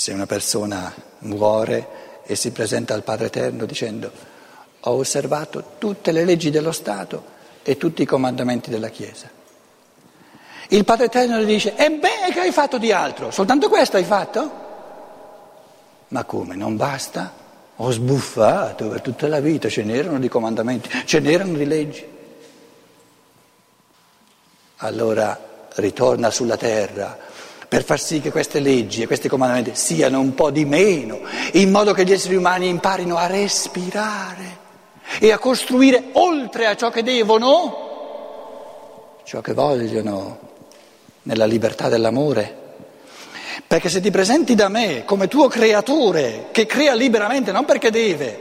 se una persona muore e si presenta al Padre Eterno dicendo ho osservato tutte le leggi dello Stato e tutti i comandamenti della Chiesa. Il Padre Eterno gli dice, e beh, che hai fatto di altro? Soltanto questo hai fatto? Ma come, non basta? Ho sbuffato per tutta la vita, ce n'erano di comandamenti, ce n'erano di leggi. Allora ritorna sulla terra per far sì che queste leggi e questi comandamenti siano un po' di meno, in modo che gli esseri umani imparino a respirare e a costruire oltre a ciò che devono, ciò che vogliono, nella libertà dell'amore. Perché se ti presenti da me come tuo creatore, che crea liberamente, non perché deve,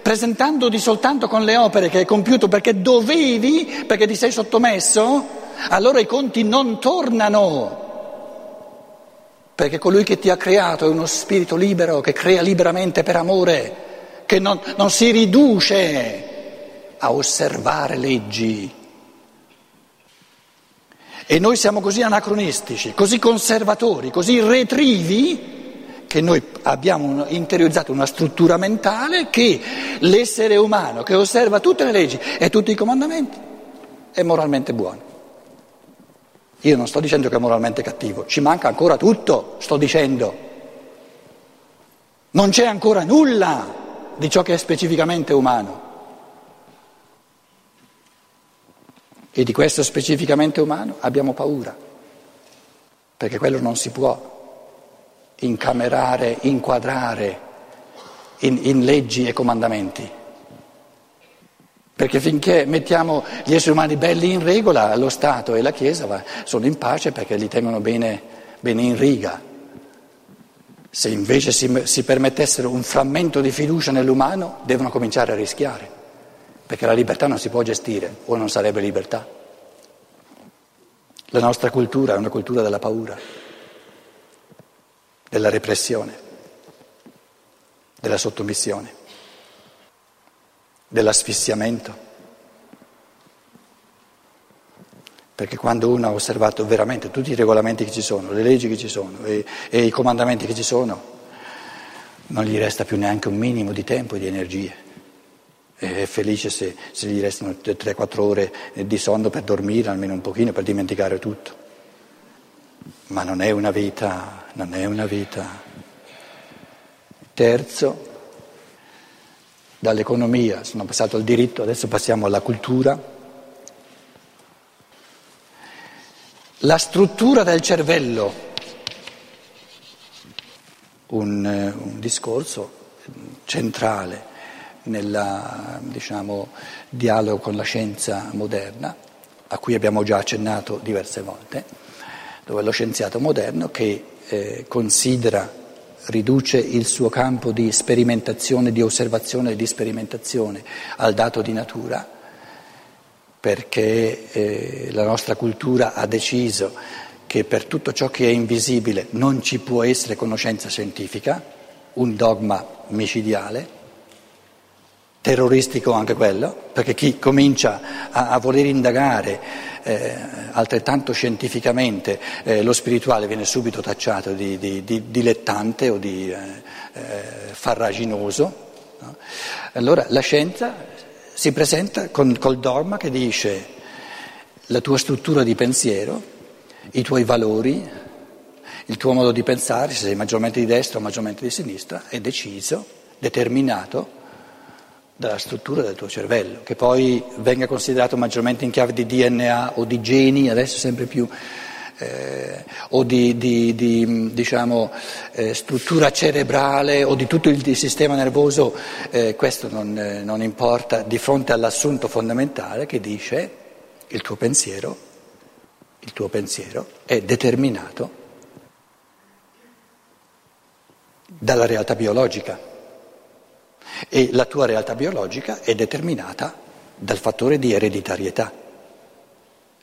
presentandoti soltanto con le opere che hai compiuto perché dovevi, perché ti sei sottomesso, allora i conti non tornano perché colui che ti ha creato è uno spirito libero che crea liberamente per amore, che non, non si riduce a osservare leggi. E noi siamo così anacronistici, così conservatori, così retrivi che noi abbiamo interiorizzato una struttura mentale che l'essere umano che osserva tutte le leggi e tutti i comandamenti è moralmente buono. Io non sto dicendo che è moralmente cattivo, ci manca ancora tutto, sto dicendo. Non c'è ancora nulla di ciò che è specificamente umano. E di questo specificamente umano abbiamo paura, perché quello non si può incamerare, inquadrare in, in leggi e comandamenti. Perché finché mettiamo gli esseri umani belli in regola, lo Stato e la Chiesa sono in pace perché li tengono bene, bene in riga. Se invece si, si permettessero un frammento di fiducia nell'umano, devono cominciare a rischiare, perché la libertà non si può gestire o non sarebbe libertà. La nostra cultura è una cultura della paura, della repressione, della sottomissione dell'asfissiamento. Perché quando uno ha osservato veramente tutti i regolamenti che ci sono, le leggi che ci sono e, e i comandamenti che ci sono, non gli resta più neanche un minimo di tempo e di energie. È felice se, se gli restano 3-4 ore di sonno per dormire, almeno un pochino, per dimenticare tutto. Ma non è una vita, non è una vita. Terzo, dall'economia, sono passato al diritto, adesso passiamo alla cultura. La struttura del cervello, un, un discorso centrale nel diciamo, dialogo con la scienza moderna, a cui abbiamo già accennato diverse volte, dove lo scienziato moderno che eh, considera riduce il suo campo di sperimentazione, di osservazione e di sperimentazione al dato di natura, perché eh, la nostra cultura ha deciso che per tutto ciò che è invisibile non ci può essere conoscenza scientifica, un dogma micidiale, terroristico anche quello, perché chi comincia a, a voler indagare eh, altrettanto scientificamente eh, lo spirituale viene subito tacciato di, di, di dilettante o di eh, eh, farraginoso. No? Allora la scienza si presenta con, col dogma che dice la tua struttura di pensiero, i tuoi valori, il tuo modo di pensare, se sei maggiormente di destra o maggiormente di sinistra, è deciso, determinato dalla struttura del tuo cervello, che poi venga considerato maggiormente in chiave di DNA o di geni, adesso sempre più, eh, o di, di, di diciamo, eh, struttura cerebrale o di tutto il, sistema nervoso, eh, questo non, eh, non importa, di fronte all'assunto fondamentale che dice il tuo pensiero, il tuo pensiero è determinato dalla realtà biologica e la tua realtà biologica è determinata dal fattore di ereditarietà.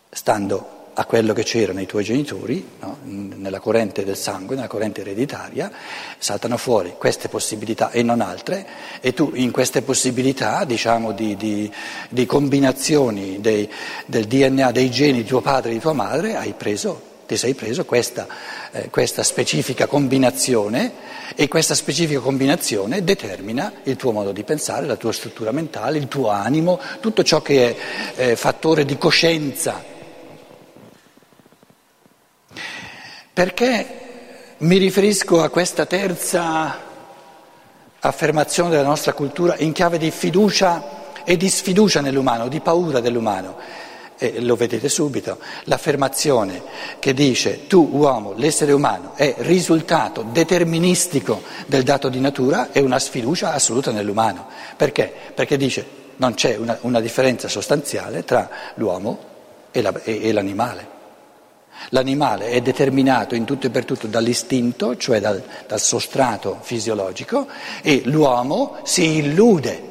Stando a quello che c'era nei tuoi genitori, no? nella corrente del sangue, nella corrente ereditaria, saltano fuori queste possibilità e non altre, e tu in queste possibilità, diciamo, di, di, di combinazioni dei, del DNA dei geni di tuo padre e di tua madre, hai preso, ti sei preso questa eh, questa specifica combinazione e questa specifica combinazione determina il tuo modo di pensare, la tua struttura mentale, il tuo animo, tutto ciò che è eh, fattore di coscienza. Perché mi riferisco a questa terza affermazione della nostra cultura in chiave di fiducia e di sfiducia nell'umano, di paura dell'umano. E lo vedete subito, l'affermazione che dice tu uomo, l'essere umano è risultato deterministico del dato di natura è una sfiducia assoluta nell'umano. Perché? Perché dice non c'è una, una differenza sostanziale tra l'uomo e, la, e, e l'animale. L'animale è determinato in tutto e per tutto dall'istinto, cioè dal, dal sostrato fisiologico, e l'uomo si illude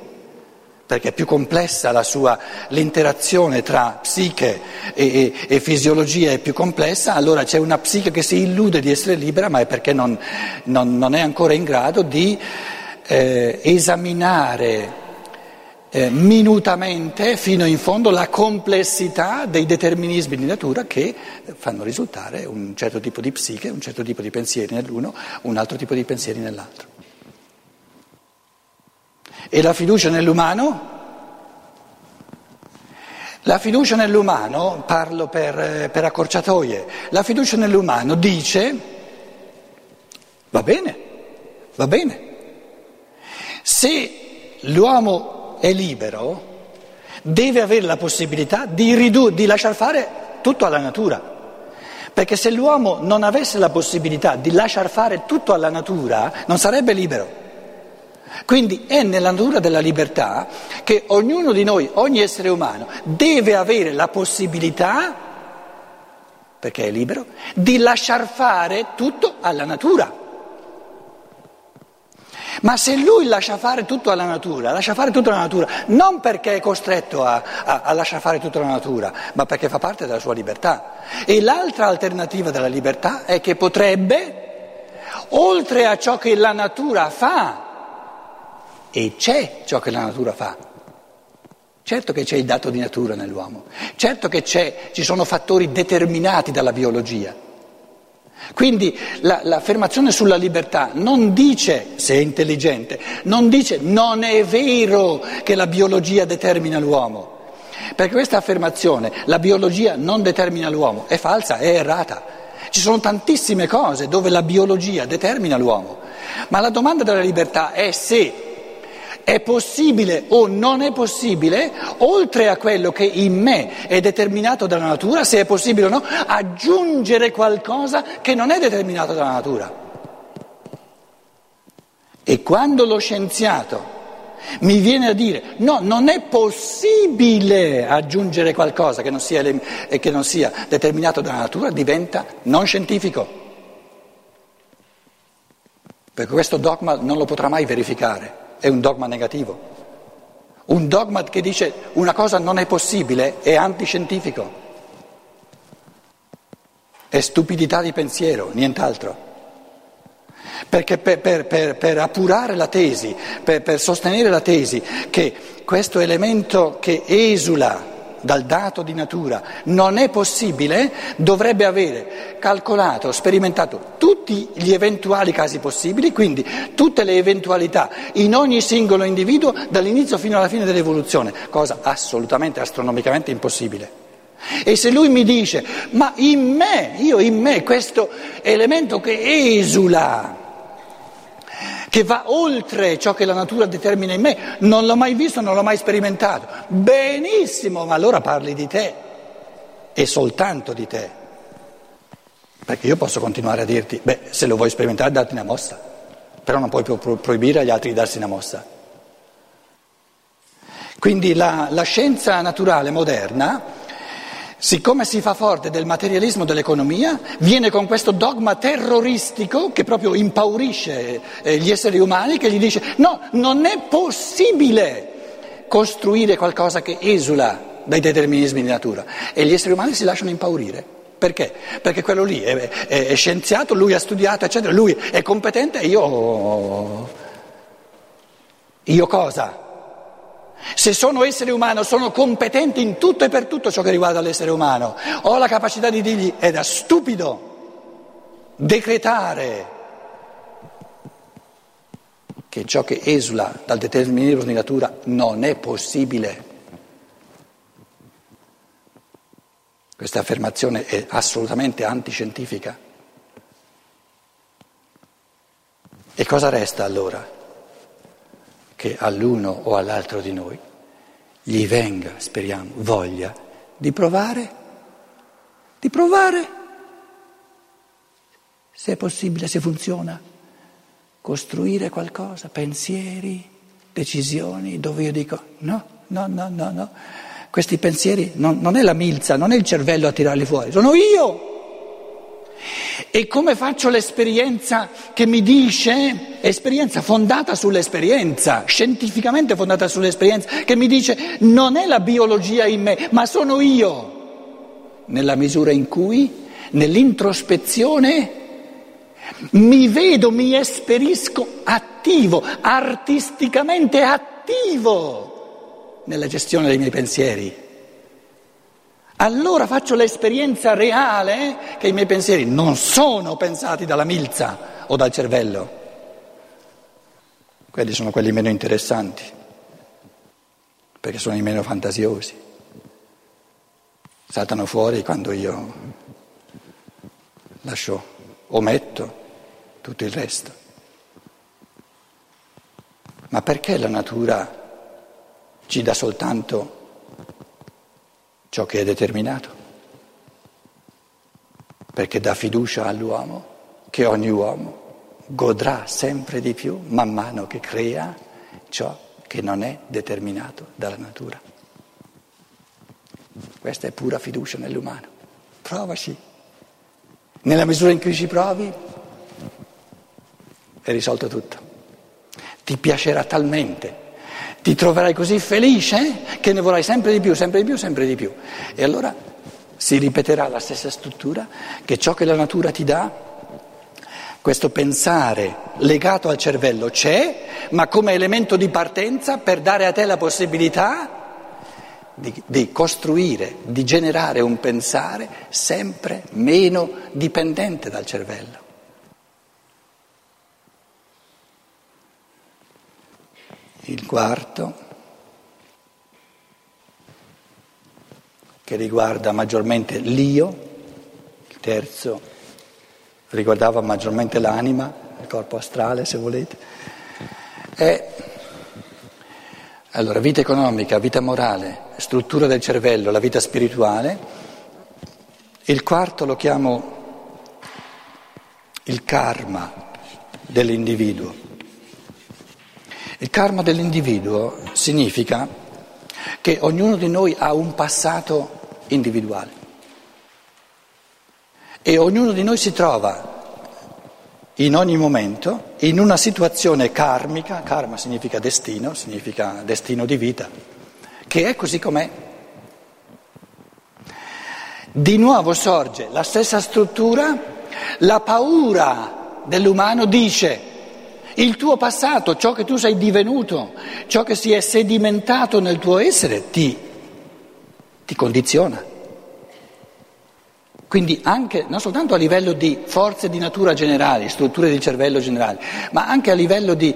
perché è più complessa sua, l'interazione tra psiche e, e, e, fisiologia è più complessa, allora c'è una psiche che si illude di essere libera, ma è perché non, non, non è ancora in grado di eh, esaminare eh, minutamente fino in fondo la complessità dei determinismi di natura che fanno risultare un certo tipo di psiche, un certo tipo di pensieri nell'uno, un altro tipo di pensieri nell'altro. E la fiducia nell'umano? La fiducia nell'umano, parlo per, per accorciatoie, la fiducia nell'umano dice va bene, va bene. Se l'uomo è libero, deve avere la possibilità di, ridu- di lasciar fare tutto alla natura. Perché se l'uomo non avesse la possibilità di lasciar fare tutto alla natura, non sarebbe libero. Quindi è nella natura della libertà che ognuno di noi, ogni essere umano, deve avere la possibilità, perché è libero, di lasciar fare tutto alla natura. Ma se lui lascia fare tutto alla natura, lascia fare tutto alla natura, non perché è costretto a, a, a lasciare fare tutto alla natura, ma perché fa parte della sua libertà. E l'altra alternativa della libertà è che potrebbe, oltre a ciò che la natura fa, e c'è ciò che la natura fa. Certo che c'è il dato di natura nell'uomo, certo che ci sono fattori determinati dalla biologia. Quindi la, l'affermazione sulla libertà non dice, se è intelligente, non dice non è vero che la biologia determina l'uomo. Perché questa affermazione, la biologia non determina l'uomo, è falsa, è errata. Ci sono tantissime cose dove la biologia determina l'uomo. Ma la domanda della libertà è se è possibile o non è possibile, oltre a quello che in me è determinato dalla natura, se è possibile o no, aggiungere qualcosa che non è determinato dalla natura. E quando lo scienziato mi viene a dire no, non è possibile aggiungere qualcosa che non sia, che non sia determinato dalla natura, diventa non scientifico. Perché questo dogma non lo potrà mai verificare è un dogma negativo. Un dogma che dice una cosa non è possibile è antiscientifico. È stupidità di pensiero, nient'altro. Perché per, per, per, per appurare la tesi, per sostenere la tesi che questo elemento che esula dal dato di natura non è possibile, dovrebbe avere calcolato, sperimentato tutti gli eventuali casi possibili, quindi tutte le eventualità in ogni singolo individuo dall'inizio fino alla fine dell'evoluzione, cosa assolutamente astronomicamente impossibile. E se lui mi dice, ma in me, io in me, questo elemento che esula, che va oltre ciò che la natura determina in me, non l'ho mai visto, non l'ho mai sperimentato. Benissimo, ma allora parli di te e soltanto di te. Perché io posso continuare a dirti, beh, se lo vuoi sperimentare datti una mossa, però non puoi pro- proibire agli altri di darsi una mossa. Quindi la, la scienza naturale moderna Siccome si fa forte del materialismo dell'economia, viene con questo dogma terroristico che proprio impaurisce eh, gli esseri umani, che gli dice no, non è possibile costruire qualcosa che esula dai determinismi di natura. E gli esseri umani si lasciano impaurire. Perché? Perché quello lì è, è, è scienziato, lui ha studiato, eccetera, lui è competente e io... Io cosa? Se sono essere umano, sono competente in tutto e per tutto ciò che riguarda l'essere umano. Ho la capacità di dirgli è da stupido. decretare che ciò che esula dal determinismo di natura non è possibile. Questa affermazione è assolutamente antiscientifica. E cosa resta allora? Che all'uno o all'altro di noi gli venga, speriamo, voglia di provare, di provare, se è possibile, se funziona, costruire qualcosa, pensieri, decisioni, dove io dico no, no, no, no, no. Questi pensieri non, non è la milza, non è il cervello a tirarli fuori, sono io. E come faccio l'esperienza che mi dice, esperienza fondata sull'esperienza, scientificamente fondata sull'esperienza, che mi dice non è la biologia in me, ma sono io, nella misura in cui nell'introspezione mi vedo, mi esperisco attivo, artisticamente attivo nella gestione dei miei pensieri. Allora faccio l'esperienza reale che i miei pensieri non sono pensati dalla milza o dal cervello. Quelli sono quelli meno interessanti, perché sono i meno fantasiosi. Saltano fuori quando io lascio, ometto tutto il resto. Ma perché la natura ci dà soltanto ciò che è determinato, perché dà fiducia all'uomo che ogni uomo godrà sempre di più man mano che crea ciò che non è determinato dalla natura. Questa è pura fiducia nell'umano. Provaci. Nella misura in cui ci provi è risolto tutto. Ti piacerà talmente ti troverai così felice che ne vorrai sempre di più, sempre di più, sempre di più. E allora si ripeterà la stessa struttura che ciò che la natura ti dà, questo pensare legato al cervello c'è, ma come elemento di partenza per dare a te la possibilità di, di costruire, di generare un pensare sempre meno dipendente dal cervello. Il quarto, che riguarda maggiormente l'io, il terzo riguardava maggiormente l'anima, il corpo astrale se volete, è allora vita economica, vita morale, struttura del cervello, la vita spirituale, il quarto lo chiamo il karma dell'individuo. Il karma dell'individuo significa che ognuno di noi ha un passato individuale e ognuno di noi si trova in ogni momento in una situazione karmica, karma significa destino, significa destino di vita, che è così com'è. Di nuovo sorge la stessa struttura, la paura dell'umano dice il tuo passato, ciò che tu sei divenuto, ciò che si è sedimentato nel tuo essere, ti, ti condiziona. Quindi anche, non soltanto a livello di forze di natura generali, strutture di cervello generali, ma anche a livello di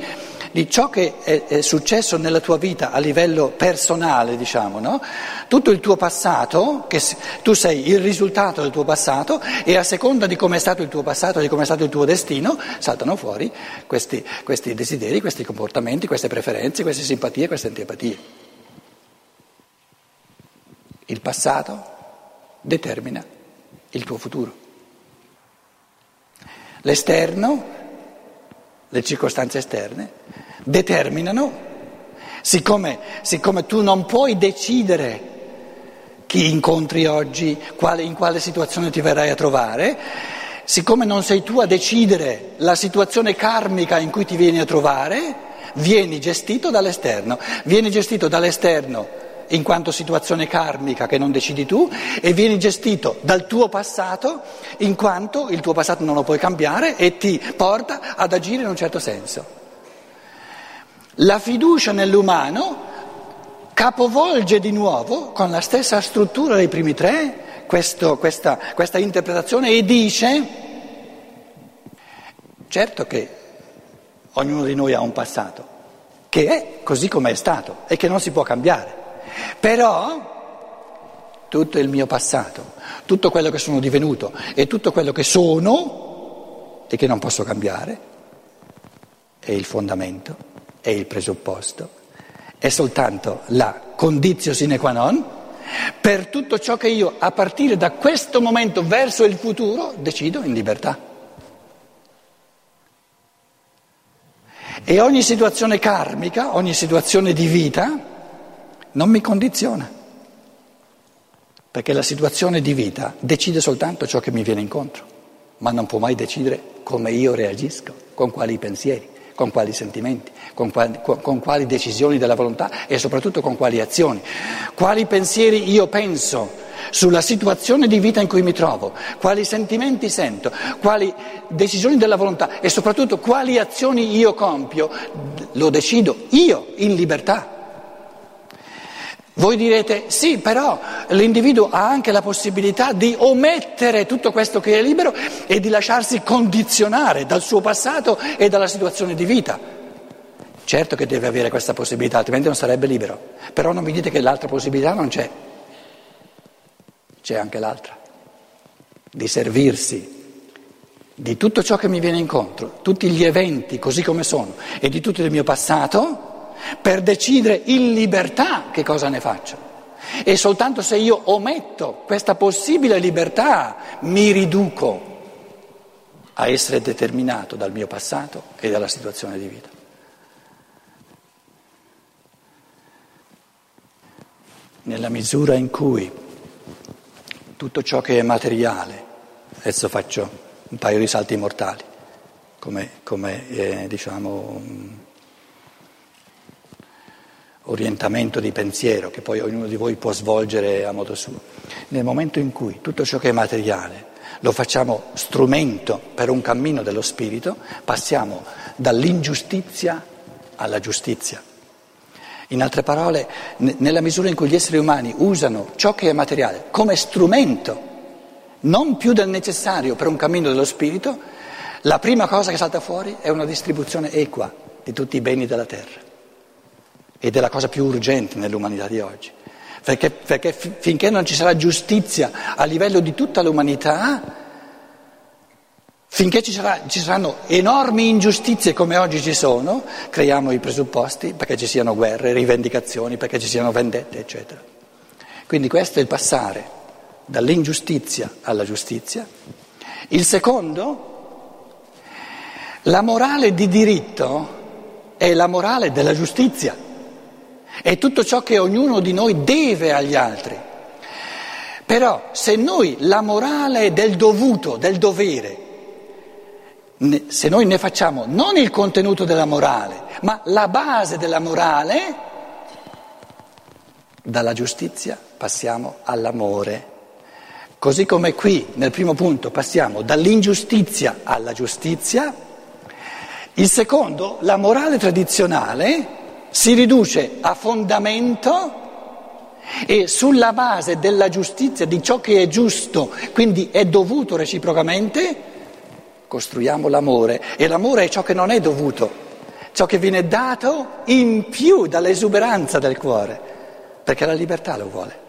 di ciò che è, è, successo nella tua vita a livello personale, diciamo, no? Tutto il tuo passato, che tu sei il risultato del tuo passato e a seconda di come è stato il tuo passato, di come è stato il tuo destino, saltano fuori questi, questi desideri, questi comportamenti, queste preferenze, queste simpatie, queste antipatie. Il passato determina il tuo futuro. L'esterno le circostanze esterne, determinano, siccome, siccome tu non puoi decidere chi incontri oggi, quale, in quale situazione ti verrai a trovare, siccome non sei tu a decidere la situazione karmica in cui ti vieni a trovare, vieni gestito dall'esterno, vieni gestito dall'esterno in quanto situazione karmica che non decidi tu e vieni gestito dal tuo passato in quanto il tuo passato non lo puoi cambiare e ti porta ad agire in un certo senso. La fiducia nell'umano capovolge di nuovo con la stessa struttura dei primi tre questo, questa, questa interpretazione e dice Certo che ognuno di noi ha un passato che è così come è stato e che non si può cambiare, però tutto il mio passato, tutto quello che sono divenuto e tutto quello che sono e che non posso cambiare è il fondamento, è il presupposto, è soltanto la condizio sine qua non per tutto ciò che io a partire da questo momento verso il futuro decido in libertà. E ogni situazione karmica, ogni situazione di vita non mi condiziona, perché la situazione di vita decide soltanto ciò che mi viene incontro, ma non può mai decidere come io reagisco, con quali pensieri, con quali sentimenti, con quali, con quali decisioni della volontà e soprattutto con quali azioni, quali pensieri io penso sulla situazione di vita in cui mi trovo, quali sentimenti sento, quali decisioni della volontà e soprattutto quali azioni io compio, lo decido io in libertà. Voi direte sì, però l'individuo ha anche la possibilità di omettere tutto questo che è libero e di lasciarsi condizionare dal suo passato e dalla situazione di vita. Certo che deve avere questa possibilità, altrimenti non sarebbe libero. Però non mi dite che l'altra possibilità non c'è c'è anche l'altra, di servirsi di tutto ciò che mi viene incontro, tutti gli eventi così come sono e di tutto il mio passato per decidere in libertà che cosa ne faccio. E soltanto se io ometto questa possibile libertà mi riduco a essere determinato dal mio passato e dalla situazione di vita. Nella misura in cui tutto ciò che è materiale. Adesso faccio un paio di salti mortali, come, come eh, diciamo, orientamento di pensiero che poi ognuno di voi può svolgere a modo suo. Nel momento in cui tutto ciò che è materiale lo facciamo strumento per un cammino dello spirito, passiamo dall'ingiustizia alla giustizia. In altre parole, nella misura in cui gli esseri umani usano ciò che è materiale come strumento, non più del necessario per un cammino dello spirito, la prima cosa che salta fuori è una distribuzione equa di tutti i beni della terra. Ed è la cosa più urgente nell'umanità di oggi. Perché, perché finché non ci sarà giustizia a livello di tutta l'umanità, Finché ci, sarà, ci, saranno enormi ingiustizie come oggi ci sono, creiamo i presupposti perché ci siano guerre, rivendicazioni, perché ci siano vendette, eccetera. Quindi questo è il passare dall'ingiustizia alla giustizia. Il secondo, la morale di diritto è la morale della giustizia, è tutto ciò che ognuno di noi deve agli altri. Però se noi la morale del dovuto, del dovere, se noi ne facciamo non il contenuto della morale, ma la base della morale, dalla giustizia passiamo all'amore. Così come qui nel primo punto passiamo dall'ingiustizia alla giustizia, il secondo, la morale tradizionale, si riduce a fondamento e sulla base della giustizia, di ciò che è giusto, quindi è dovuto reciprocamente, costruiamo l'amore e l'amore è ciò che non è dovuto, ciò che viene dato in più dall'esuberanza del cuore, perché la libertà lo vuole.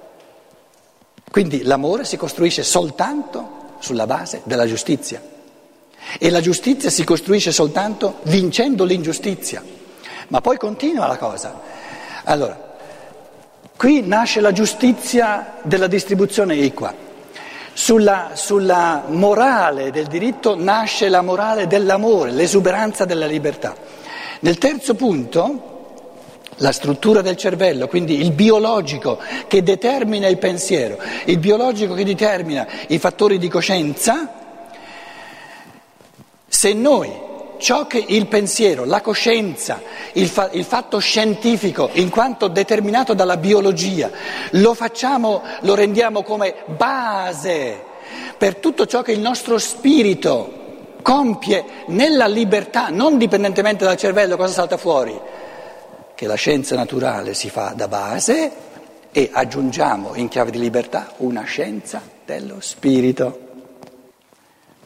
Quindi l'amore si costruisce soltanto sulla base della giustizia e la giustizia si costruisce soltanto vincendo l'ingiustizia. Ma poi continua la cosa. Allora, qui nasce la giustizia della distribuzione equa. Sulla, sulla, morale del diritto nasce la morale dell'amore, l'esuberanza della libertà. Nel terzo punto, la struttura del cervello, quindi il biologico che determina il pensiero, il biologico che determina i fattori di coscienza, se noi ciò che il pensiero, la coscienza, il, fa, il, fatto scientifico, in quanto determinato dalla biologia, lo facciamo, lo rendiamo come base per tutto ciò che il nostro spirito compie nella libertà, non dipendentemente dal cervello, cosa salta fuori? Che la scienza naturale si fa da base e aggiungiamo in chiave di libertà una scienza dello spirito.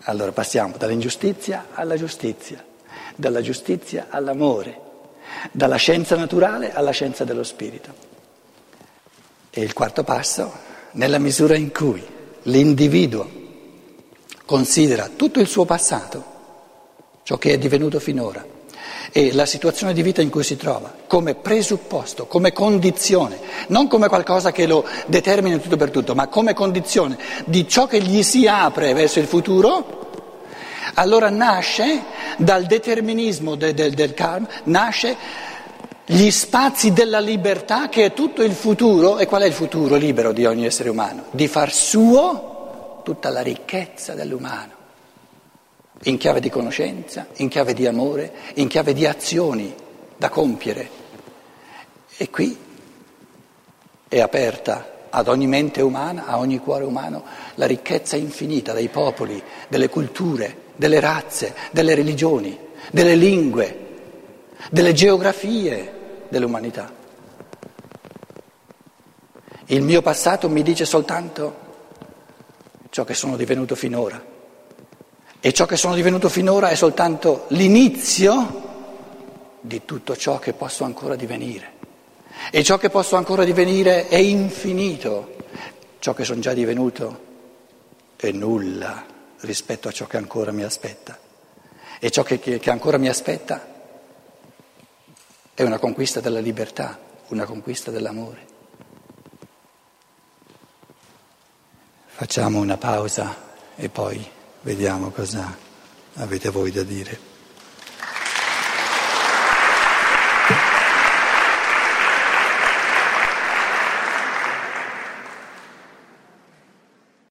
Allora passiamo dall'ingiustizia alla giustizia, dalla giustizia all'amore, dalla scienza naturale alla scienza dello spirito. E il quarto passo, nella misura in cui l'individuo considera tutto il suo passato, ciò che è divenuto finora, e la situazione di vita in cui si trova come presupposto, come condizione, non come qualcosa che lo determina in tutto per tutto, ma come condizione di ciò che gli si apre verso il futuro, allora nasce dal determinismo de, de, del karma, nasce gli spazi della libertà che è tutto il futuro. E qual è il futuro libero di ogni essere umano? Di far suo tutta la ricchezza dell'umano, in chiave di conoscenza, in chiave di amore, in chiave di azioni da compiere. E qui è aperta ad ogni mente umana, a ogni cuore umano, la ricchezza infinita dei popoli, delle culture, delle razze, delle religioni, delle lingue, delle geografie dell'umanità. Il mio passato mi dice soltanto ciò che sono divenuto finora e ciò che sono divenuto finora è soltanto l'inizio di tutto ciò che posso ancora divenire. E ciò che posso ancora divenire è infinito, ciò che sono già divenuto è nulla rispetto a ciò che ancora mi aspetta. E ciò che, che, ancora mi aspetta è una conquista della libertà, una conquista dell'amore. Facciamo una pausa e poi vediamo cosa avete voi da dire.